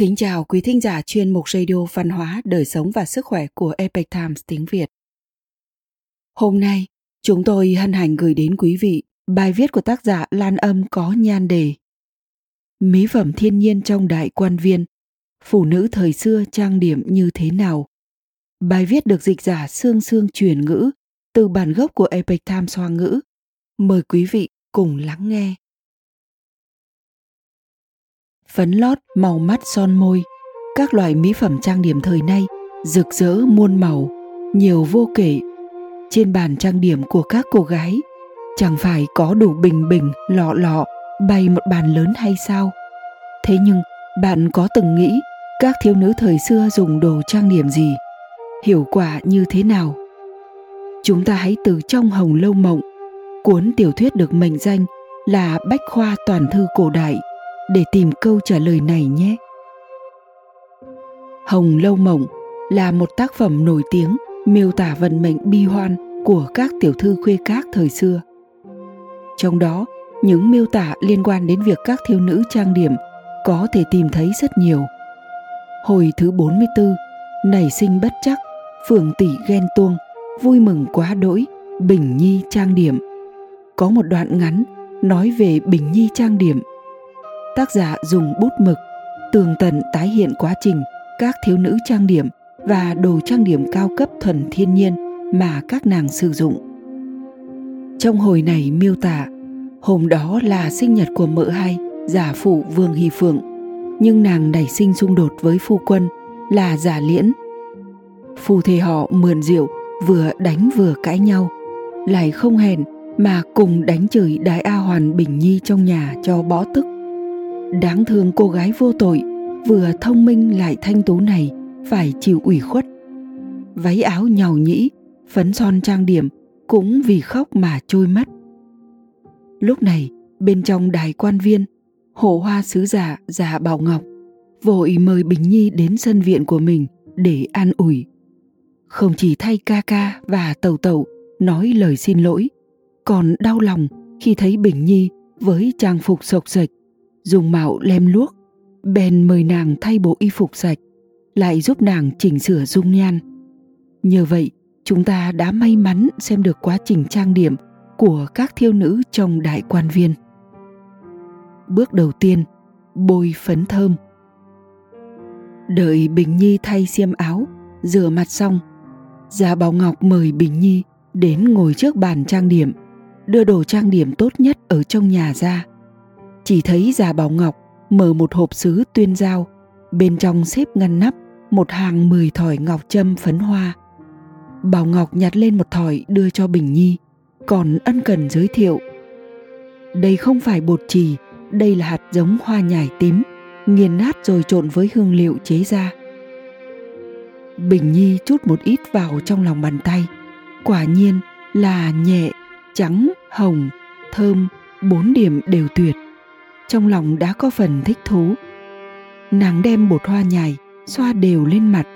Kính chào quý thính giả chuyên mục radio văn hóa, đời sống và sức khỏe của Epic Times tiếng Việt. Hôm nay, chúng tôi hân hạnh gửi đến quý vị bài viết của tác giả Lan Âm có nhan đề Mỹ phẩm thiên nhiên trong đại quan viên, phụ nữ thời xưa trang điểm như thế nào? Bài viết được dịch giả sương sương chuyển ngữ từ bản gốc của Epic Times Hoa ngữ. Mời quý vị cùng lắng nghe phấn lót, màu mắt son môi. Các loại mỹ phẩm trang điểm thời nay rực rỡ muôn màu, nhiều vô kể. Trên bàn trang điểm của các cô gái, chẳng phải có đủ bình bình, lọ lọ, bày một bàn lớn hay sao? Thế nhưng, bạn có từng nghĩ các thiếu nữ thời xưa dùng đồ trang điểm gì? Hiệu quả như thế nào? Chúng ta hãy từ trong Hồng Lâu Mộng, cuốn tiểu thuyết được mệnh danh là Bách Khoa Toàn Thư Cổ Đại để tìm câu trả lời này nhé. Hồng Lâu Mộng là một tác phẩm nổi tiếng miêu tả vận mệnh bi hoan của các tiểu thư khuê các thời xưa. Trong đó, những miêu tả liên quan đến việc các thiếu nữ trang điểm có thể tìm thấy rất nhiều. Hồi thứ 44, nảy sinh bất chắc, phường tỷ ghen tuông, vui mừng quá đỗi, Bình Nhi trang điểm. Có một đoạn ngắn nói về Bình Nhi trang điểm tác giả dùng bút mực tường tận tái hiện quá trình các thiếu nữ trang điểm và đồ trang điểm cao cấp thuần thiên nhiên mà các nàng sử dụng. Trong hồi này miêu tả, hôm đó là sinh nhật của mợ hai, giả phụ Vương Hy Phượng, nhưng nàng nảy sinh xung đột với phu quân là giả liễn. Phu thề họ mượn rượu, vừa đánh vừa cãi nhau, lại không hèn mà cùng đánh chửi Đại A Hoàn Bình Nhi trong nhà cho bó tức đáng thương cô gái vô tội, vừa thông minh lại thanh tú này, phải chịu ủy khuất. Váy áo nhàu nhĩ, phấn son trang điểm, cũng vì khóc mà trôi mất. Lúc này, bên trong đài quan viên hộ hoa sứ giả già bảo ngọc, vội mời bình nhi đến sân viện của mình để an ủi. Không chỉ thay ca ca và tàu tàu nói lời xin lỗi, còn đau lòng khi thấy bình nhi với trang phục sộc sạch dùng mạo lem luốc, bèn mời nàng thay bộ y phục sạch, lại giúp nàng chỉnh sửa dung nhan. Nhờ vậy, chúng ta đã may mắn xem được quá trình trang điểm của các thiêu nữ trong đại quan viên. Bước đầu tiên, bôi phấn thơm. Đợi bình nhi thay xiêm áo, rửa mặt xong, gia bảo ngọc mời bình nhi đến ngồi trước bàn trang điểm, đưa đồ trang điểm tốt nhất ở trong nhà ra chỉ thấy già bảo ngọc mở một hộp sứ tuyên giao, bên trong xếp ngăn nắp một hàng mười thỏi ngọc châm phấn hoa. Bảo ngọc nhặt lên một thỏi đưa cho bình nhi, còn ân cần giới thiệu. Đây không phải bột trì đây là hạt giống hoa nhài tím, nghiền nát rồi trộn với hương liệu chế ra. Bình nhi chút một ít vào trong lòng bàn tay, quả nhiên là nhẹ, trắng, hồng, thơm, bốn điểm đều tuyệt trong lòng đã có phần thích thú. Nàng đem bột hoa nhài, xoa đều lên mặt,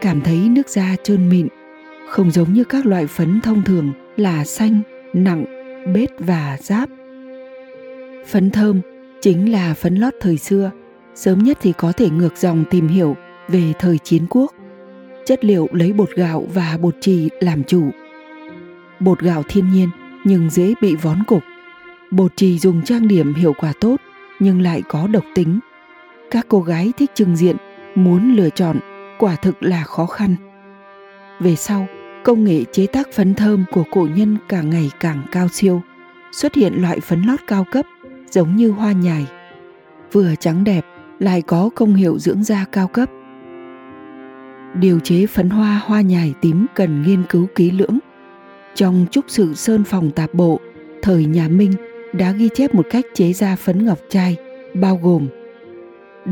cảm thấy nước da trơn mịn, không giống như các loại phấn thông thường là xanh, nặng, bết và giáp. Phấn thơm chính là phấn lót thời xưa, sớm nhất thì có thể ngược dòng tìm hiểu về thời chiến quốc. Chất liệu lấy bột gạo và bột trì làm chủ. Bột gạo thiên nhiên nhưng dễ bị vón cục. Bột trì dùng trang điểm hiệu quả tốt nhưng lại có độc tính. Các cô gái thích trưng diện, muốn lựa chọn, quả thực là khó khăn. Về sau, công nghệ chế tác phấn thơm của cổ nhân càng ngày càng cao siêu, xuất hiện loại phấn lót cao cấp, giống như hoa nhài. Vừa trắng đẹp, lại có công hiệu dưỡng da cao cấp. Điều chế phấn hoa hoa nhài tím cần nghiên cứu kỹ lưỡng. Trong trúc sự sơn phòng tạp bộ, thời nhà minh đã ghi chép một cách chế ra phấn ngọc trai bao gồm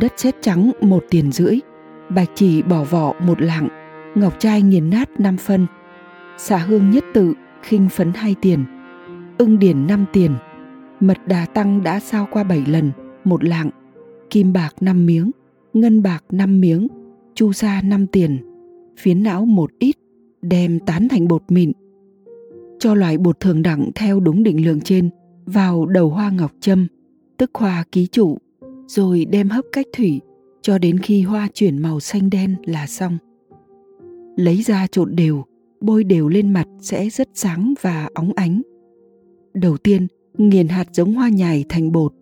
đất sét trắng một tiền rưỡi, bạch chỉ bỏ vỏ một lạng, ngọc trai nghiền nát năm phân, xả hương nhất tự khinh phấn hai tiền, ưng điển năm tiền, mật đà tăng đã sao qua bảy lần, một lạng, kim bạc năm miếng, ngân bạc năm miếng, chu sa năm tiền, phiến não một ít, đem tán thành bột mịn. Cho loại bột thường đẳng theo đúng định lượng trên – vào đầu hoa ngọc trâm, tức hoa ký trụ, rồi đem hấp cách thủy, cho đến khi hoa chuyển màu xanh đen là xong lấy ra trộn đều bôi đều lên mặt sẽ rất sáng và óng ánh đầu tiên nghiền hạt giống hoa nhài thành bột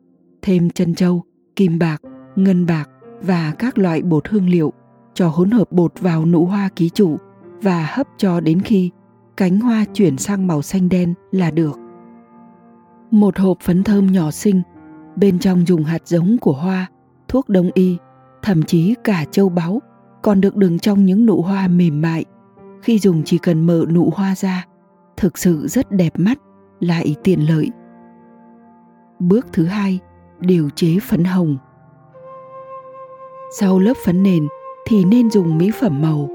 thêm chân trâu kim bạc ngân bạc và các loại bột hương liệu cho hỗn hợp bột vào nụ hoa ký trụ và hấp cho đến khi cánh hoa chuyển sang màu xanh đen là được. Một hộp phấn thơm nhỏ xinh, bên trong dùng hạt giống của hoa, thuốc đông y, thậm chí cả châu báu, còn được đựng trong những nụ hoa mềm mại. Khi dùng chỉ cần mở nụ hoa ra, thực sự rất đẹp mắt, lại tiện lợi. Bước thứ hai, điều chế phấn hồng. Sau lớp phấn nền thì nên dùng mỹ phẩm màu.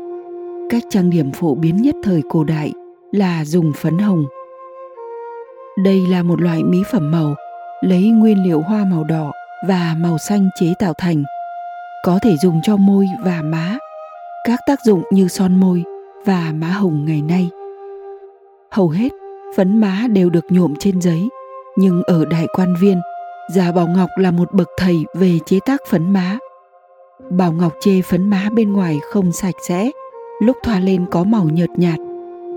Cách trang điểm phổ biến nhất thời cổ đại là dùng phấn hồng. Đây là một loại mỹ phẩm màu lấy nguyên liệu hoa màu đỏ và màu xanh chế tạo thành. Có thể dùng cho môi và má, các tác dụng như son môi và má hồng ngày nay. Hầu hết phấn má đều được nhuộm trên giấy, nhưng ở Đại Quan Viên, Già Bảo Ngọc là một bậc thầy về chế tác phấn má. Bảo Ngọc chê phấn má bên ngoài không sạch sẽ, lúc thoa lên có màu nhợt nhạt.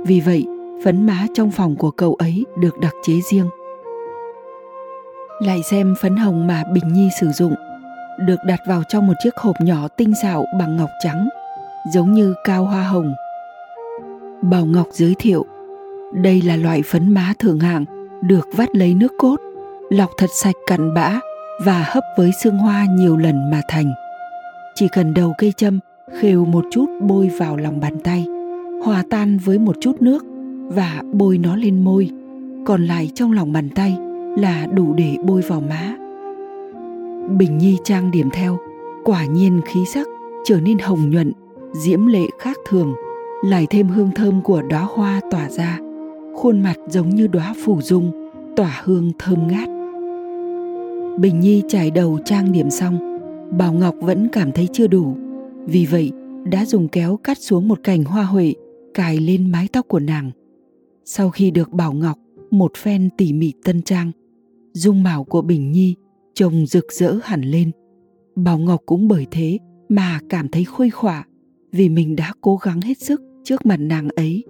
Vì vậy, phấn má trong phòng của cậu ấy được đặc chế riêng. Lại xem phấn hồng mà Bình Nhi sử dụng, được đặt vào trong một chiếc hộp nhỏ tinh xảo bằng ngọc trắng, giống như cao hoa hồng. Bảo Ngọc giới thiệu, đây là loại phấn má thượng hạng, được vắt lấy nước cốt, lọc thật sạch cặn bã và hấp với xương hoa nhiều lần mà thành. Chỉ cần đầu cây châm khều một chút bôi vào lòng bàn tay, hòa tan với một chút nước và bôi nó lên môi, còn lại trong lòng bàn tay là đủ để bôi vào má. Bình Nhi trang điểm theo, quả nhiên khí sắc trở nên hồng nhuận, diễm lệ khác thường, lại thêm hương thơm của đóa hoa tỏa ra, khuôn mặt giống như đóa phủ dung, tỏa hương thơm ngát. Bình Nhi trải đầu trang điểm xong, Bảo Ngọc vẫn cảm thấy chưa đủ, vì vậy đã dùng kéo cắt xuống một cành hoa huệ cài lên mái tóc của nàng. Sau khi được Bảo Ngọc một phen tỉ mỉ tân trang, dung mạo của Bình Nhi trông rực rỡ hẳn lên. Bảo Ngọc cũng bởi thế mà cảm thấy khuây khỏa vì mình đã cố gắng hết sức trước mặt nàng ấy.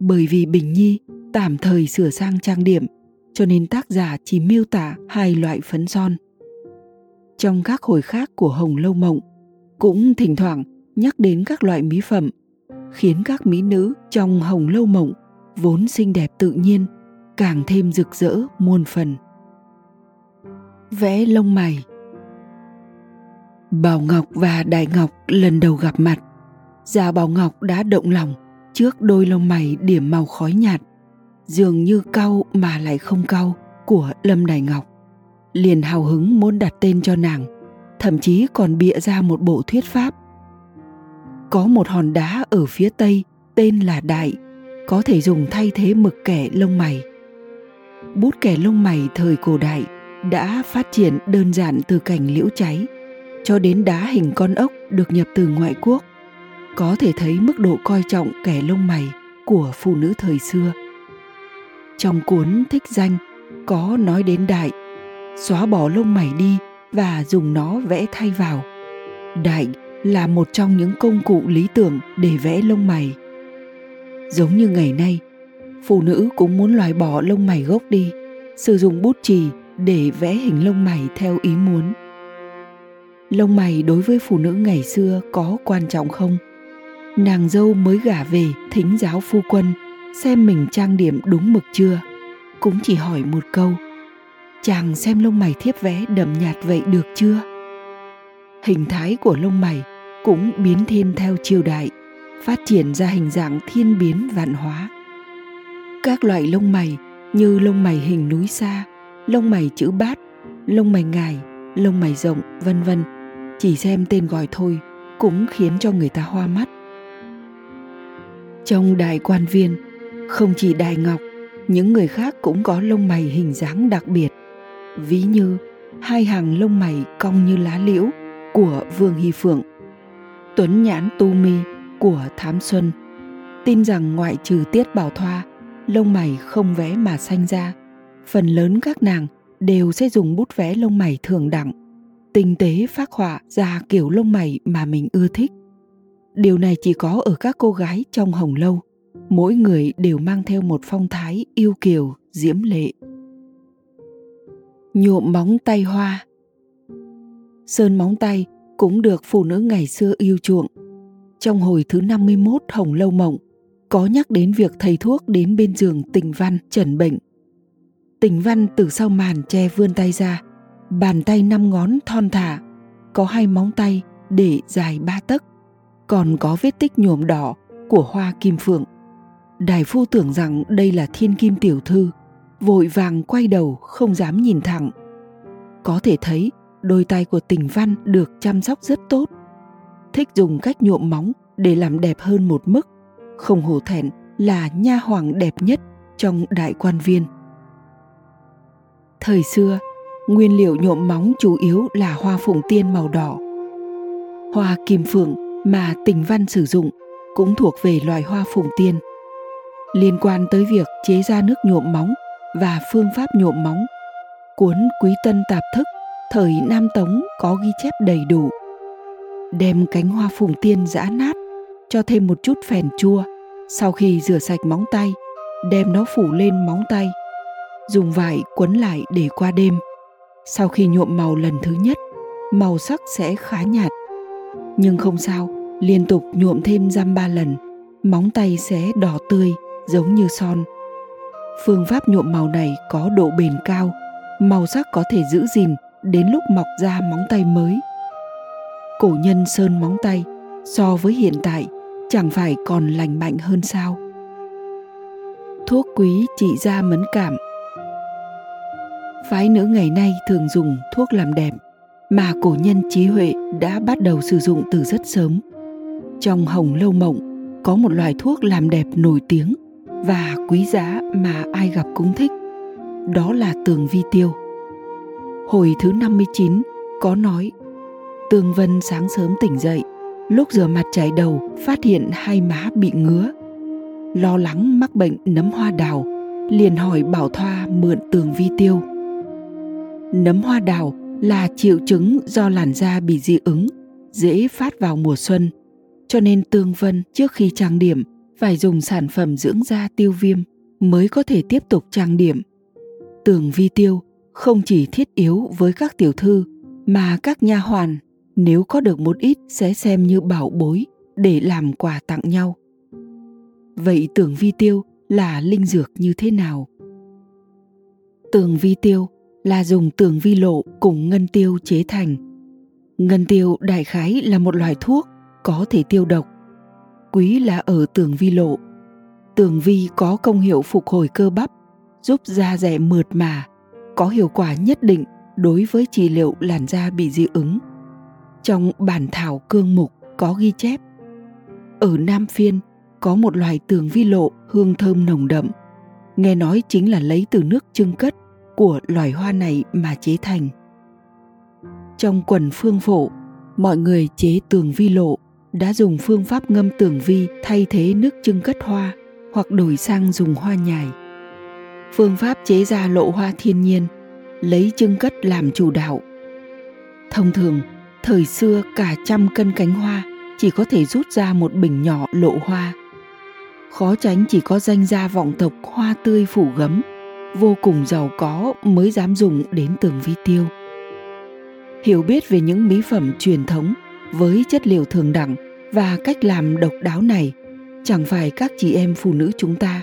Bởi vì Bình Nhi tạm thời sửa sang trang điểm cho nên tác giả chỉ miêu tả hai loại phấn son. Trong các hồi khác của Hồng Lâu Mộng cũng thỉnh thoảng nhắc đến các loại mỹ phẩm khiến các mỹ nữ trong Hồng Lâu Mộng vốn xinh đẹp tự nhiên càng thêm rực rỡ muôn phần. Vẽ lông mày Bảo Ngọc và Đại Ngọc lần đầu gặp mặt, già Bảo Ngọc đã động lòng trước đôi lông mày điểm màu khói nhạt, dường như cau mà lại không cau của Lâm Đại Ngọc. Liền hào hứng muốn đặt tên cho nàng, thậm chí còn bịa ra một bộ thuyết pháp. Có một hòn đá ở phía tây tên là Đại, có thể dùng thay thế mực kẻ lông mày. Bút kẻ lông mày thời cổ đại đã phát triển đơn giản từ cành liễu cháy cho đến đá hình con ốc được nhập từ ngoại quốc. Có thể thấy mức độ coi trọng kẻ lông mày của phụ nữ thời xưa. Trong cuốn thích danh có nói đến đại xóa bỏ lông mày đi và dùng nó vẽ thay vào. Đại là một trong những công cụ lý tưởng để vẽ lông mày. Giống như ngày nay, phụ nữ cũng muốn loại bỏ lông mày gốc đi, sử dụng bút chì để vẽ hình lông mày theo ý muốn. Lông mày đối với phụ nữ ngày xưa có quan trọng không? Nàng dâu mới gả về thính giáo phu quân, xem mình trang điểm đúng mực chưa? Cũng chỉ hỏi một câu, chàng xem lông mày thiếp vẽ đậm nhạt vậy được chưa? Hình thái của lông mày cũng biến thiên theo triều đại, phát triển ra hình dạng thiên biến vạn hóa. Các loại lông mày như lông mày hình núi xa lông mày chữ bát, lông mày ngài lông mày rộng, vân vân, chỉ xem tên gọi thôi cũng khiến cho người ta hoa mắt. Trong đại quan viên, không chỉ đại ngọc, những người khác cũng có lông mày hình dáng đặc biệt. Ví như, hai hàng lông mày cong như lá liễu của vương hy phượng tuấn nhãn tu mi của thám xuân. Tin rằng ngoại trừ tiết bảo thoa, lông mày không vẽ mà xanh ra. Phần lớn các nàng đều sẽ dùng bút vẽ lông mày thường đẳng. Tinh tế phác họa ra kiểu lông mày mà mình ưa thích. Điều này chỉ có ở các cô gái trong hồng lâu. Mỗi người đều mang theo một phong thái yêu kiều, diễm lệ. Nhuộm móng tay hoa. Sơn móng tay cũng được phụ nữ ngày xưa yêu chuộng trong hồi thứ 51 Hồng Lâu Mộng có nhắc đến việc thầy thuốc đến bên giường tình văn trần bệnh. Tình văn từ sau màn che vươn tay ra, bàn tay năm ngón thon thả, có hai móng tay để dài ba tấc, còn có vết tích nhuộm đỏ của hoa kim phượng. Đại phu tưởng rằng đây là thiên kim tiểu thư, vội vàng quay đầu không dám nhìn thẳng. Có thể thấy đôi tay của tình văn được chăm sóc rất tốt. Thích dùng cách nhuộm móng để làm đẹp hơn một mức, không hổ thẹn là nha hoàng đẹp nhất trong đại quan viên. Thời xưa, nguyên liệu nhuộm móng chủ yếu là hoa phụng tiên màu đỏ. Hoa kim phượng mà tình văn sử dụng cũng thuộc về loài hoa phụng tiên. Liên quan tới việc chế ra nước nhuộm móng và phương pháp nhuộm móng, cuốn Quý Tân Tạp Thức thời Nam Tống có ghi chép đầy đủ. Đem cánh hoa phùng tiên giã nát, cho thêm một chút phèn chua, sau khi rửa sạch móng tay, đem nó phủ lên móng tay, dùng vải quấn lại để qua đêm. Sau khi nhuộm màu lần thứ nhất, màu sắc sẽ khá nhạt. Nhưng không sao, liên tục nhuộm thêm răm ba lần, móng tay sẽ đỏ tươi giống như son. Phương pháp nhuộm màu này có độ bền cao, màu sắc có thể giữ gìn đến lúc mọc ra móng tay mới. Cổ nhân sơn móng tay, so với hiện tại, chẳng phải còn lành mạnh hơn sao? Thuốc quý trị da mẫn cảm Phái nữ ngày nay thường dùng thuốc làm đẹp, mà cổ nhân trí huệ đã bắt đầu sử dụng từ rất sớm. Trong Hồng Lâu Mộng, có một loại thuốc làm đẹp nổi tiếng và quý giá mà ai gặp cũng thích. Đó là tường vi tiêu. Hồi thứ 59 có nói Tương Vân sáng sớm tỉnh dậy, lúc rửa mặt chải đầu phát hiện hai má bị ngứa. Lo lắng mắc bệnh nấm hoa đào, liền hỏi Bảo Thoa mượn tường vi tiêu. Nấm hoa đào là triệu chứng do làn da bị dị ứng, dễ phát vào mùa xuân. Cho nên Tương Vân trước khi trang điểm phải dùng sản phẩm dưỡng da tiêu viêm mới có thể tiếp tục trang điểm. Tường vi tiêu không chỉ thiết yếu với các tiểu thư mà các nha hoàn nếu có được một ít sẽ xem như bảo bối để làm quà tặng nhau. Vậy tường vi tiêu là linh dược như thế nào? Tường vi tiêu là dùng tường vi lộ cùng ngân tiêu chế thành. Ngân tiêu đại khái là một loại thuốc có thể tiêu độc. Quý là ở tường vi lộ. Tường vi có công hiệu phục hồi cơ bắp, giúp da rẻ mượt mà, có hiệu quả nhất định đối với trị liệu làn da bị dị ứng. Trong bản thảo cương mục có ghi chép ở Nam Phiên có một loài tường vi lộ hương thơm nồng đậm. Nghe nói chính là lấy từ nước trưng cất của loài hoa này mà chế thành. Trong quần phương phổ, mọi người chế tường vi lộ đã dùng phương pháp ngâm tường vi thay thế nước trưng cất hoa hoặc đổi sang dùng hoa nhài. Phương pháp chế ra lộ hoa thiên nhiên, lấy trưng cất làm chủ đạo. Thông thường, thời xưa cả trăm cân cánh hoa chỉ có thể rút ra một bình nhỏ lộ hoa. Khó tránh chỉ có danh gia vọng tộc hoa tươi phủ gấm, vô cùng giàu có mới dám dùng đến tường vi tiêu. Hiểu biết về những mỹ phẩm truyền thống với chất liệu thường đẳng và cách làm độc đáo này, chẳng phải các chị em phụ nữ chúng ta